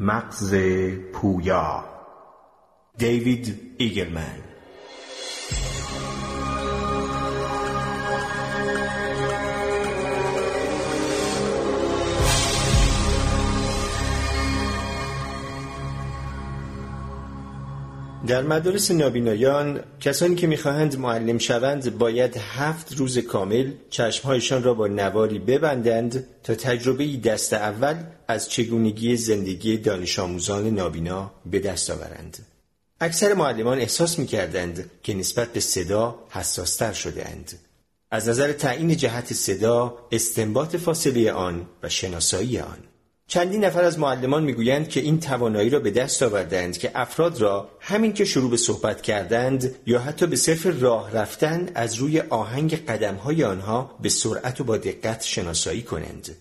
مغز پویا. دیوید ایگلمن. در مدارس نابینایان کسانی که می‌خواهند معلم شوند باید هفت روز کامل چشمهایشان را با نواری ببندند تا تجربه دست اول از چگونگی زندگی دانش آموزان نابینا به دست آورند. اکثر معلمان احساس می‌کردند که نسبت به صدا حساستر شده اند. از نظر تعیین جهت صدا، استنباط فاصله آن و شناسایی آن. چندین نفر از معلمان می‌گویند که این توانایی را به دست آوردند که افراد را همین که شروع به صحبت کردند یا حتی به صرف راه رفتن از روی آهنگ قدمهای آنها به سرعت و با دقت شناسایی کنند.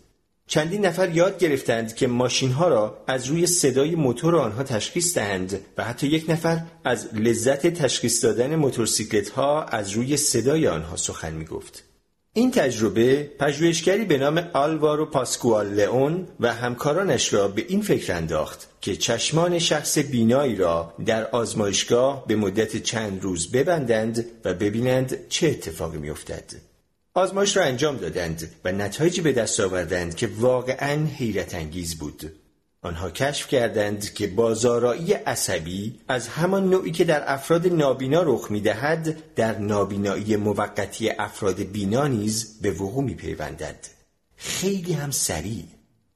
چندین نفر یاد گرفتند که ماشین ها را از روی صدای موتور آنها تشخیص دهند و حتی یک نفر از لذت تشخیص دادن موتورسیکلت ها از روی صدای آنها سخن می گفت. این تجربه پژوهشگری به نام آلوارو پاسکوال لئون و همکارانش را به این فکر انداخت که چشمان شخص بینایی را در آزمایشگاه به مدت چند روز ببندند و ببینند چه اتفاقی میافتد. آزمایش را انجام دادند و نتایجی به دست آوردند که واقعا حیرت انگیز بود. آنها کشف کردند که بازارایی عصبی از همان نوعی که در افراد نابینا رخ می‌دهد در نابینایی موقتی افراد بینا نیز به وقوع میپیوندد. خیلی هم سریع.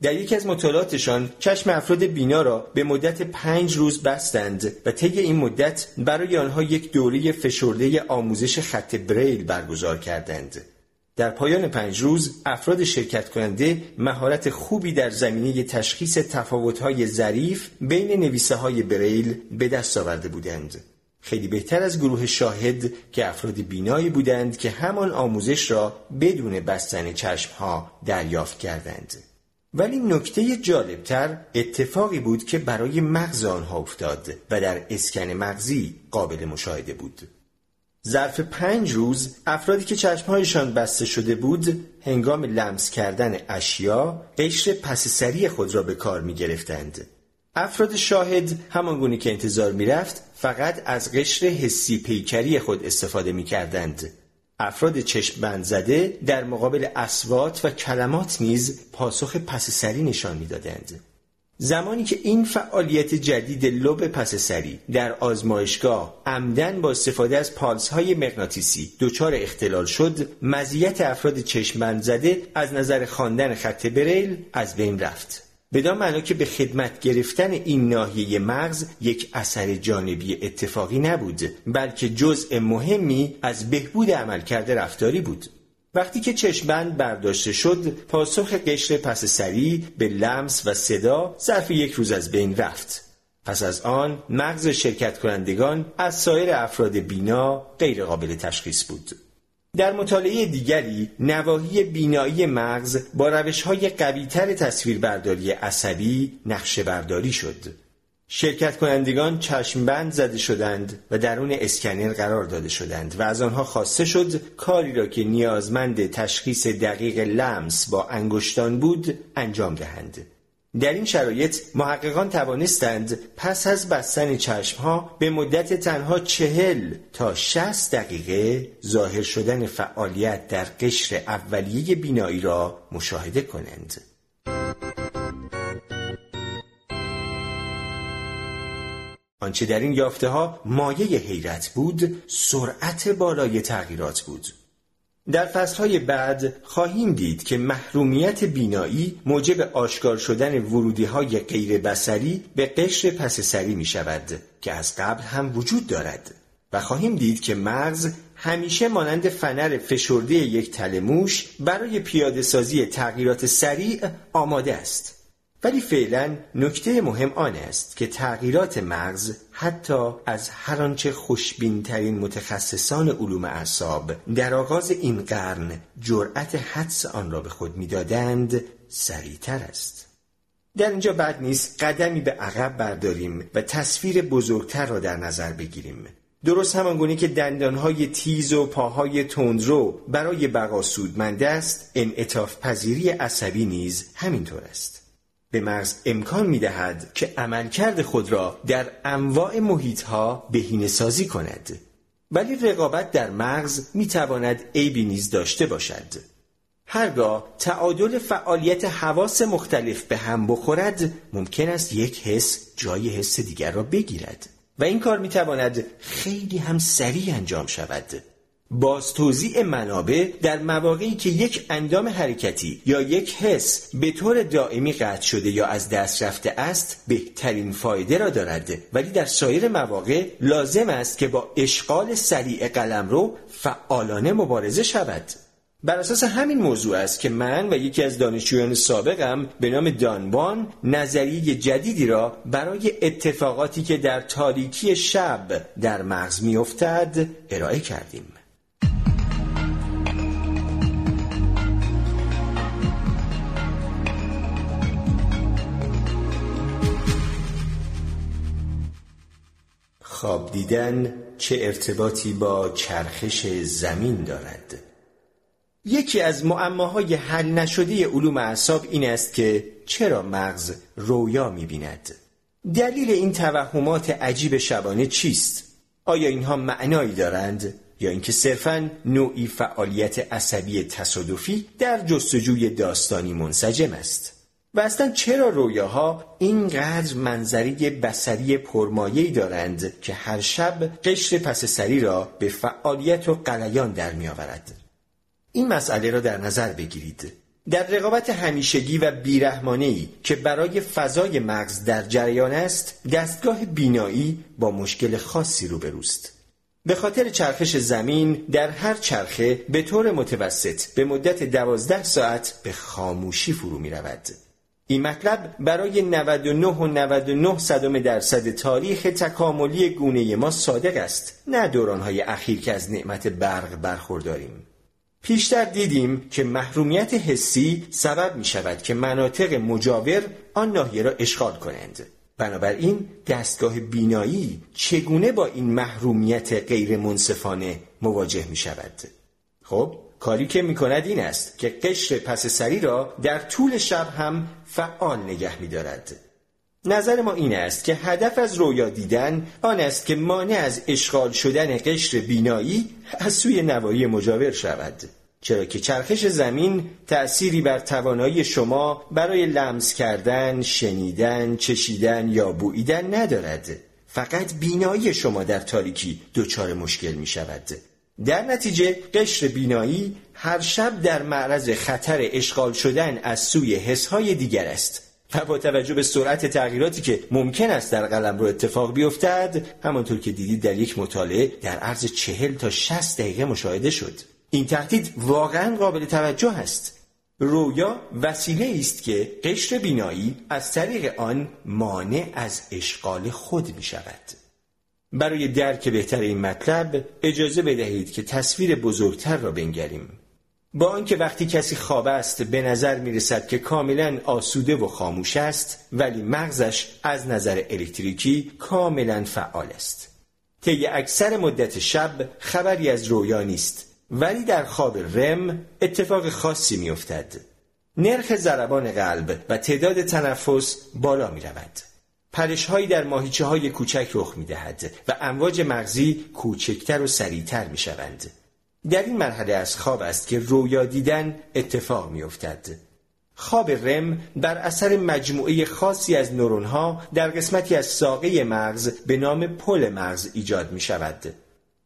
در یکی از مطالعاتشان چشم افراد بینا را به مدت پنج روز بستند و طی این مدت برای آنها یک دوره فشرده آموزش خط بریل برگزار کردند. در پایان پنج روز افراد شرکت کننده مهارت خوبی در زمینه تشخیص تفاوت‌های ظریف بین نویسه های بریل به دست آورده بودند. خیلی بهتر از گروه شاهد که افراد بینایی بودند که همان آموزش را بدون بستن چشمها دریافت کردند. ولی نکته جالبتر اتفاقی بود که برای مغز آنها افتاد و در اسکن مغزی قابل مشاهده بود. ظرف پنج روز افرادی که چشمهایشان بسته شده بود هنگام لمس کردن اشیا قشر پس سری خود را به کار می گرفتند. افراد شاهد همانگونه که انتظار می رفت فقط از قشر حسی پیکری خود استفاده می کردند. افراد چشم بند زده در مقابل اسوات و کلمات نیز پاسخ پس سری نشان می دادند. زمانی که این فعالیت جدید لب پس سری در آزمایشگاه عمدن با استفاده از پالس های مغناطیسی دچار اختلال شد مزیت افراد چشمبند زده از نظر خواندن خط بریل از بین رفت. بدان معنا که به خدمت گرفتن این ناحیه مغز یک اثر جانبی اتفاقی نبود بلکه جزء مهمی از بهبود عملکرد رفتاری بود. وقتی که چشمبند برداشته شد پاسخ قشر پس سری به لمس و صدا ظرف یک روز از بین رفت. پس از آن مغز شرکت کنندگان از سایر افراد بینا غیر قابل تشخیص بود. در مطالعه دیگری نواحی بینایی مغز با روش های قویتر تصویربرداری عصبی نقشه برداری شد. شرکت کنندگان چشمبند زده شدند و درون اسکنر قرار داده شدند و از آنها خواسته شد کاری را که نیازمند تشخیص دقیق لمس با انگشتان بود انجام دهند. در این شرایط محققان توانستند پس از بستن چشمها به مدت تنها چهل تا شست دقیقه ظاهر شدن فعالیت در قشر اولیه بینایی را مشاهده کنند. آنچه در این یافته ها مایه حیرت بود سرعت بالای تغییرات بود. در فصلهای بعد خواهیم دید که محرومیت بینایی موجب آشکار شدن ورودی های غیر بسری به قشر پس سری می شود که از قبل هم وجود دارد. و خواهیم دید که مغز همیشه مانند فنر فشرده یک تلموش برای پیاده سازی تغییرات سریع آماده است. ولی فعلا نکته مهم آن است که تغییرات مغز حتی از هر آنچه خوشبینترین متخصصان علوم اعصاب در آغاز این قرن جرأت حدس آن را به خود می‌دادند سریعتر است. در اینجا بد نیست قدمی به عقب برداریم و تصویر بزرگتر را در نظر بگیریم. درست همانگونه که دندانهای تیز و پاهای تندرو برای بقا سودمند است انعطاف پذیری عصبی نیز همینطور است. به مغز امکان می دهد که عملکرد خود را در انواع محیط ها بهینه سازی کند. ولی رقابت در مغز می تواند عیبی نیز داشته باشد. هرگاه تعادل فعالیت حواس مختلف به هم بخورد ممکن است یک حس جای حس دیگر را بگیرد. و این کار می تواند خیلی هم سریع انجام شود. باز توضیع منابع در مواقعی که یک اندام حرکتی یا یک حس به طور دائمی قطع شده یا از دست رفته است بهترین فایده را دارد. ولی در سایر مواقع لازم است که با اشغال سریع قلمرو فعالانه مبارزه شود. بر اساس همین موضوع است که من و یکی از دانشجویان سابقم به نام دانبان نظریه جدیدی را برای اتفاقاتی که در تاریکی شب در مغز میافتد ارائه کردیم. خواب دیدن چه ارتباطی با چرخش زمین دارد. یکی از معماهای حل نشده علوم اعصاب این است که چرا مغز رویا می‌بیند؟ دلیل این توهمات عجیب شبانه چیست؟ آیا اینها معنایی دارند؟ یا اینکه صرفا نوعی فعالیت عصبی تصادفی در جستجوی داستانی منسجم است؟ و اصلا چرا رویاها اینقدر منظری بسری پرمایه‌ای دارند که هر شب قشر پس سری را به فعالیت و قلیان در میآورد؟ این مسئله را در نظر بگیرید. در رقابت همیشگی و بیرحمانه‌ای که برای فضای مغز در جریان است دستگاه بینایی با مشکل خاصی روبروست. به خاطر چرخش زمین در هر چرخه به طور متوسط به مدت دوازده ساعت به خاموشی فرو می رود. این مطلب برای 99 و 99 صدم درصد تاریخ تکاملی گونه ما صادق است نه دورانهای اخیر که از نعمت برق برخورداریم. پیشتر دیدیم که محرومیت حسی سبب می شود که مناطق مجاور آن ناحیه را اشغال کنند. بنابراین دستگاه بینایی چگونه با این محرومیت غیر منصفانه مواجه می شود خب کاری که می کند این است که قشر پس سری را در طول شب هم فعال نگه می دارد. نظر ما این است که هدف از رویا دیدن آن است که مانع از اشغال شدن قشر بینایی از سوی نوایی مجاور شود. چرا که چرخش زمین تأثیری بر توانایی شما برای لمس کردن، شنیدن، چشیدن یا بوییدن ندارد. فقط بینایی شما در تاریکی دچار مشکل می شود در نتیجه قشر بینایی هر شب در معرض خطر اشغال شدن از سوی حسهای دیگر است و با توجه به سرعت تغییراتی که ممکن است در قلم رو اتفاق بیفتد همانطور که دیدید در یک مطالعه در عرض چهل تا 60 دقیقه مشاهده شد. این تهدید واقعا قابل توجه است. رویا وسیله است که قشر بینایی از طریق آن مانع از اشغال خود می شود برای درک بهتر این مطلب اجازه بدهید که تصویر بزرگتر را بنگریم با آنکه وقتی کسی خواب است به نظر می رسد که کاملا آسوده و خاموش است ولی مغزش از نظر الکتریکی کاملا فعال است طی اکثر مدت شب خبری از رویا نیست ولی در خواب رم اتفاق خاصی می افتد. نرخ ضربان قلب و تعداد تنفس بالا می رود. پرشهایی در ماهیچه های کوچک رخ می دهد و امواج مغزی کوچکتر و سریعتر می شوند. در این مرحله از خواب است که رویا دیدن اتفاق می افتد. خواب رم بر اثر مجموعه خاصی از نورون در قسمتی از ساقه مغز به نام پل مغز ایجاد می شود.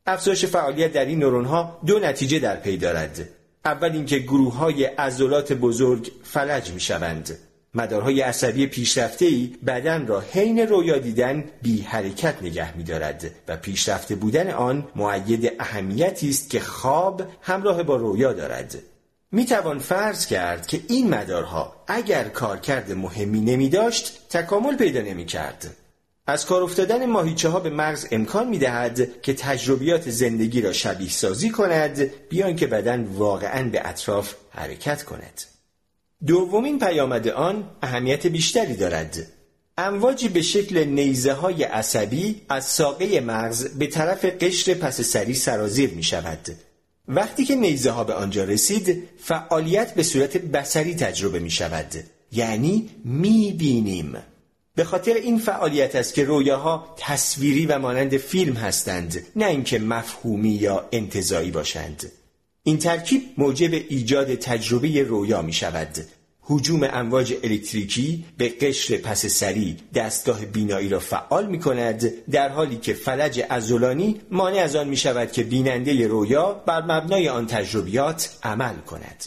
افزایش فعالیت در این نورون ها دو نتیجه در پی دارد. اول اینکه گروه های عضلات بزرگ فلج می شوند. مدارهای عصبی پیشرفته ای بدن را حین رویا دیدن بی حرکت نگه می دارد و پیشرفته بودن آن معید اهمیتی است که خواب همراه با رویا دارد. می توان فرض کرد که این مدارها اگر کارکرد مهمی نمی داشت تکامل پیدا نمی کرد. از کار افتادن ماهیچه ها به مغز امکان می دهد که تجربیات زندگی را شبیه سازی کند بیان که بدن واقعا به اطراف حرکت کند. دومین پیامد آن اهمیت بیشتری دارد. امواجی به شکل نیزه های عصبی از ساقه مغز به طرف قشر پس سری سرازیر می شود. وقتی که نیزه ها به آنجا رسید فعالیت به صورت بسری تجربه می شود یعنی می‌بینیم به خاطر این فعالیت است که رویاها تصویری و مانند فیلم هستند نه اینکه مفهومی یا انتظایی باشند این ترکیب موجب ایجاد تجربه رویا می شود حجوم امواج الکتریکی به قشر پس سری دستگاه بینایی را فعال می کند در حالی که فلج ازولانی مانع از آن می شود که بیننده رویا بر مبنای آن تجربیات عمل کند.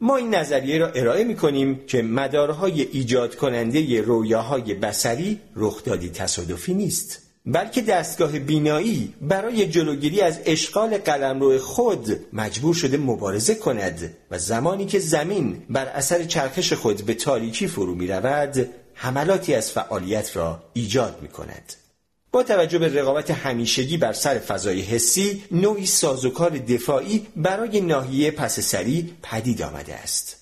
ما این نظریه را ارائه می کنیم که مدارهای ایجاد کننده رویاهای بسری رخدادی تصادفی نیست. بلکه دستگاه بینایی برای جلوگیری از اشغال قلمرو خود مجبور شده مبارزه کند و زمانی که زمین بر اثر چرخش خود به تاریکی فرو می رود حملاتی از فعالیت را ایجاد می کند. با توجه به رقابت همیشگی بر سر فضای حسی نوعی سازوکار دفاعی برای ناحیه پس سری پدید آمده است.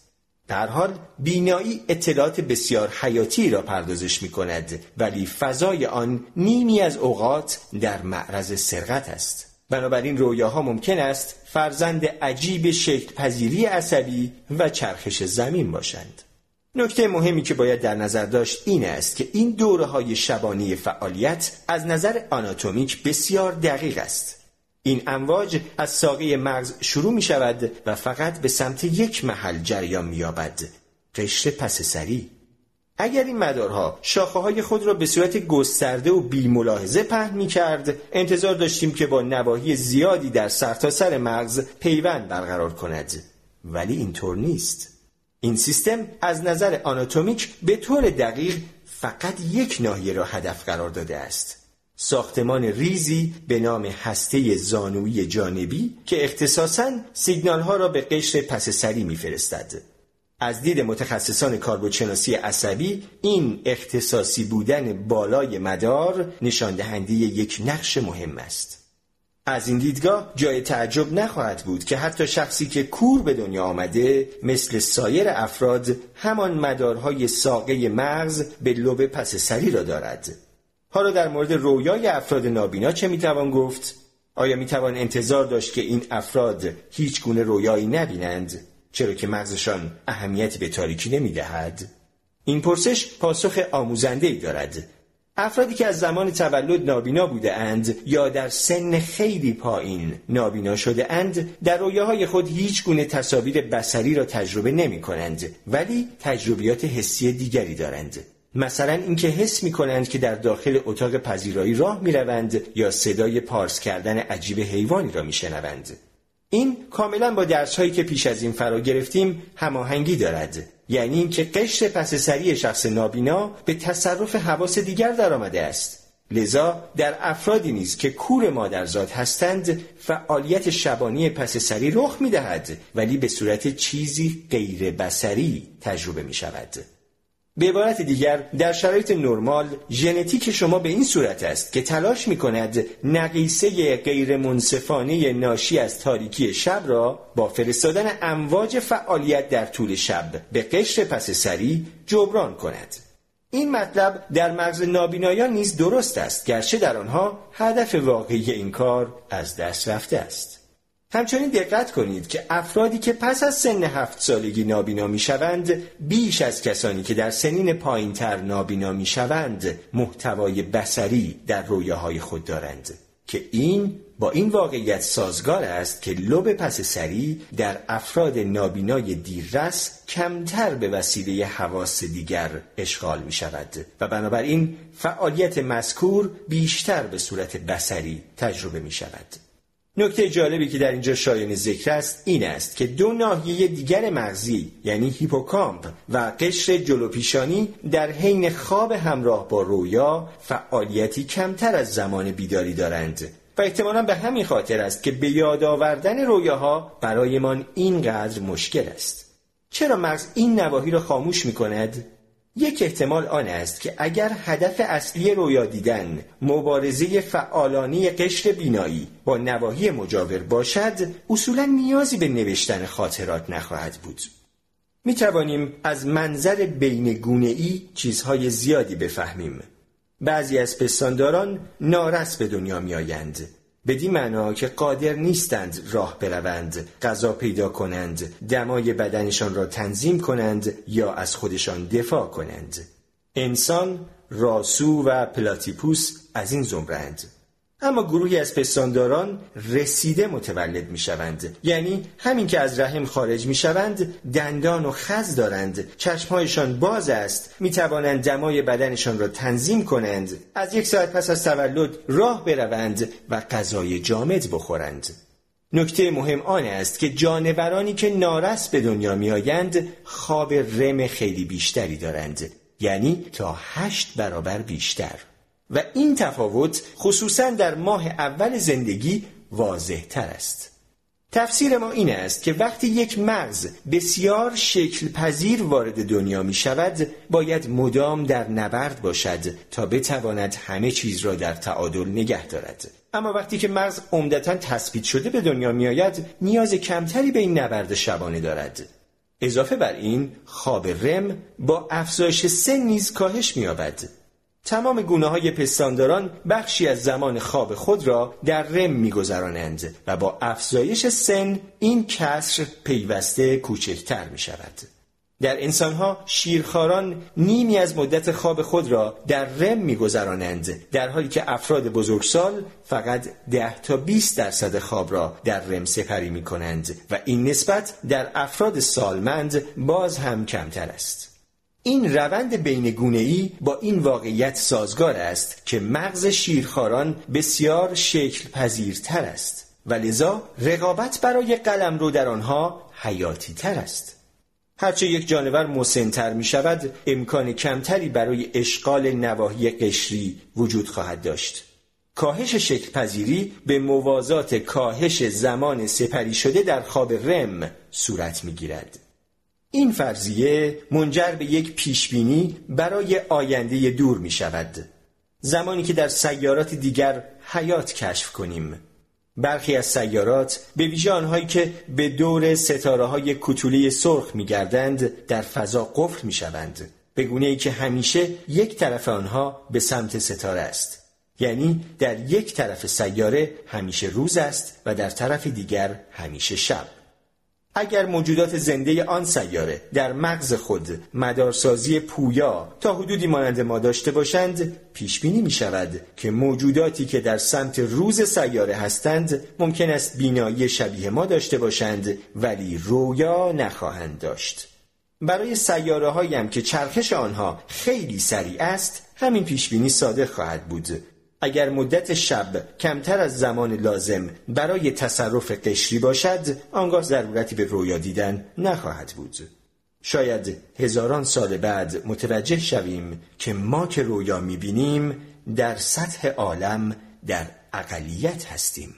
در حال بینایی اطلاعات بسیار حیاتی را پردازش می کند ولی فضای آن نیمی از اوقات در معرض سرقت است. بنابراین رویاها ممکن است فرزند عجیب شکل پذیری عصبی و چرخش زمین باشند. نکته مهمی که باید در نظر داشت این است که این دوره های شبانی فعالیت از نظر آناتومیک بسیار دقیق است. این امواج از ساقه مغز شروع می شود و فقط به سمت یک محل جریان می یابد قشر پس سری. اگر این مدارها شاخه های خود را به صورت گسترده و بی ملاحظه پهن می کرد انتظار داشتیم که با نواحی زیادی در سرتاسر سر مغز پیوند برقرار کند. ولی اینطور نیست. این سیستم از نظر آناتومیک به طور دقیق فقط یک ناحیه را هدف قرار داده است. ساختمان ریزی به نام هسته زانویی جانبی که اختصاصا سیگنال ها را به قشر پس سری میفرستد. از دید متخصصان کاربردشناسی عصبی این اختصاصی بودن بالای مدار نشان دهنده یک نقش مهم است. از این دیدگاه جای تعجب نخواهد بود که حتی شخصی که کور به دنیا آمده مثل سایر افراد همان مدارهای ساقه مغز به لب پس سری را دارد حالا در مورد رویای افراد نابینا چه می‌توان گفت؟ آیا می‌توان انتظار داشت که این افراد هیچ گونه رویایی نبینند؟ چرا که مغزشان اهمیتی به تاریکی نمی‌دهد؟ این پرسش پاسخ آموزنده ای دارد. افرادی که از زمان تولد نابینا بوده اند یا در سن خیلی پایین نابینا شده اند در رویاهای خود هیچ گونه تصاویر بسری را تجربه نمی کنند ولی تجربیات حسی دیگری دارند. مثلا اینکه حس می کنند که در داخل اتاق پذیرایی راه می روند یا صدای پارس کردن عجیب حیوانی را می شنوند. این کاملا با درس هایی که پیش از این فرا گرفتیم هماهنگی دارد یعنی اینکه قشر پس سری شخص نابینا به تصرف حواس دیگر درآمده است لذا در افرادی نیست که کور مادرزاد هستند فعالیت شبانی پس سری رخ می دهد ولی به صورت چیزی غیر بسری تجربه می شود. به عبارت دیگر در شرایط نرمال ژنتیک شما به این صورت است که تلاش می کند نقیصه غیر منصفانه ناشی از تاریکی شب را با فرستادن امواج فعالیت در طول شب به قشر پس سری جبران کند. این مطلب در مغز نابینایان نیز درست است گرچه در آنها هدف واقعی این کار از دست رفته است. همچنین دقت کنید که افرادی که پس از سن هفت سالگی نابینا می شوند بیش از کسانی که در سنین پایین تر نابینا می شوند محتوای بسری در رویاهای خود دارند که این با این واقعیت سازگار است که لب پس سری در افراد نابینای دیررس کمتر به وسیله حواس دیگر اشغال می شود و بنابراین فعالیت مذکور بیشتر به صورت بسری تجربه می شود. نکته جالبی که در اینجا شایان ذکر است این است که دو ناحیه دیگر مغزی یعنی هیپوکامپ و قشر جلوپیشانی در حین خواب همراه با رویا فعالیتی کمتر از زمان بیداری دارند و احتمالا به همین خاطر است که به یاد آوردن رویاها برایمان اینقدر مشکل است چرا مغز این نواحی را خاموش می کند؟ یک احتمال آن است که اگر هدف اصلی رویا دیدن مبارزه فعالانی قشر بینایی با نواحی مجاور باشد اصولا نیازی به نوشتن خاطرات نخواهد بود. می توانیم از منظر بین ای چیزهای زیادی بفهمیم. بعضی از پستانداران نارس به دنیا می آیند بدین معنا که قادر نیستند راه بروند غذا پیدا کنند دمای بدنشان را تنظیم کنند یا از خودشان دفاع کنند. انسان راسو و پلاتیپوس از این زمرند اما گروهی از پستانداران رسیده متولد می شوند یعنی همین که از رحم خارج می شوند دندان و خز دارند. چشمهایشان باز است. می توانند دمای بدنشان را تنظیم کنند. از یک ساعت پس از تولد راه بروند و غذای جامد بخورند. نکته مهم آن است که جانورانی که نارس به دنیا می آیند خواب رم خیلی بیشتری دارند. یعنی تا هشت برابر بیشتر. و این تفاوت خصوصا در ماه اول زندگی واضح تر است. تفسیر ما این است که وقتی یک مغز بسیار شکل پذیر وارد دنیا می شود باید مدام در نبرد باشد تا بتواند همه چیز را در تعادل نگه دارد اما وقتی که مغز عمدتا تثبیت شده به دنیا می آید نیاز کمتری به این نبرد شبانه دارد اضافه بر این خواب رم با افزایش سن نیز کاهش می آبد. تمام گونه های پستانداران بخشی از زمان خواب خود را در رم میگذرانند و با افزایش سن این کسر پیوسته کوچکتر می شود. در انسانها شیرخواران نیمی از مدت خواب خود را در رم میگذرانند در حالی که افراد بزرگسال فقط ده تا 20 درصد خواب را در رم سپری می کنند و این نسبت در افراد سالمند باز هم کمتر است. این روند ای با این واقعیت سازگار است که مغز شیرخواران بسیار شکل پذیرتر است و لذا رقابت برای قلم رو در آنها حیاتی تر است. هرچه یک جانور مسنتر می شود امکان کمتری برای اشغال نواحی قشری وجود خواهد داشت. کاهش شکل پذیری به موازات کاهش زمان سپری شده در خواب رم صورت می گیرد. این فرضیه منجر به یک پیشبینی برای آینده دور می شود. زمانی که در سیارات دیگر حیات کشف کنیم. برخی از سیارات به ویژه آنهایی که به دور ستاره های کتوله سرخ می گردند در فضا قفل می شوند به گونه ای که همیشه یک طرف آنها به سمت ستاره است. یعنی در یک طرف سیاره همیشه روز است و در طرف دیگر همیشه شب. اگر موجودات زنده آن سیاره در مغز خود مدارسازی پویا تا حدودی مانند ما داشته باشند پیش بینی می شود که موجوداتی که در سمت روز سیاره هستند ممکن است بینایی شبیه ما داشته باشند ولی رویا نخواهند داشت. برای سیاره هایم که چرخش آنها خیلی سریع است همین پیش بینی صادق خواهد بود. اگر مدت شب کمتر از زمان لازم برای تصرف قشری باشد آنگاه ضرورتی به رویا دیدن نخواهد بود. شاید هزاران سال بعد متوجه شویم که ما که رویا می‌بینیم در سطح عالم در اقلیت هستیم.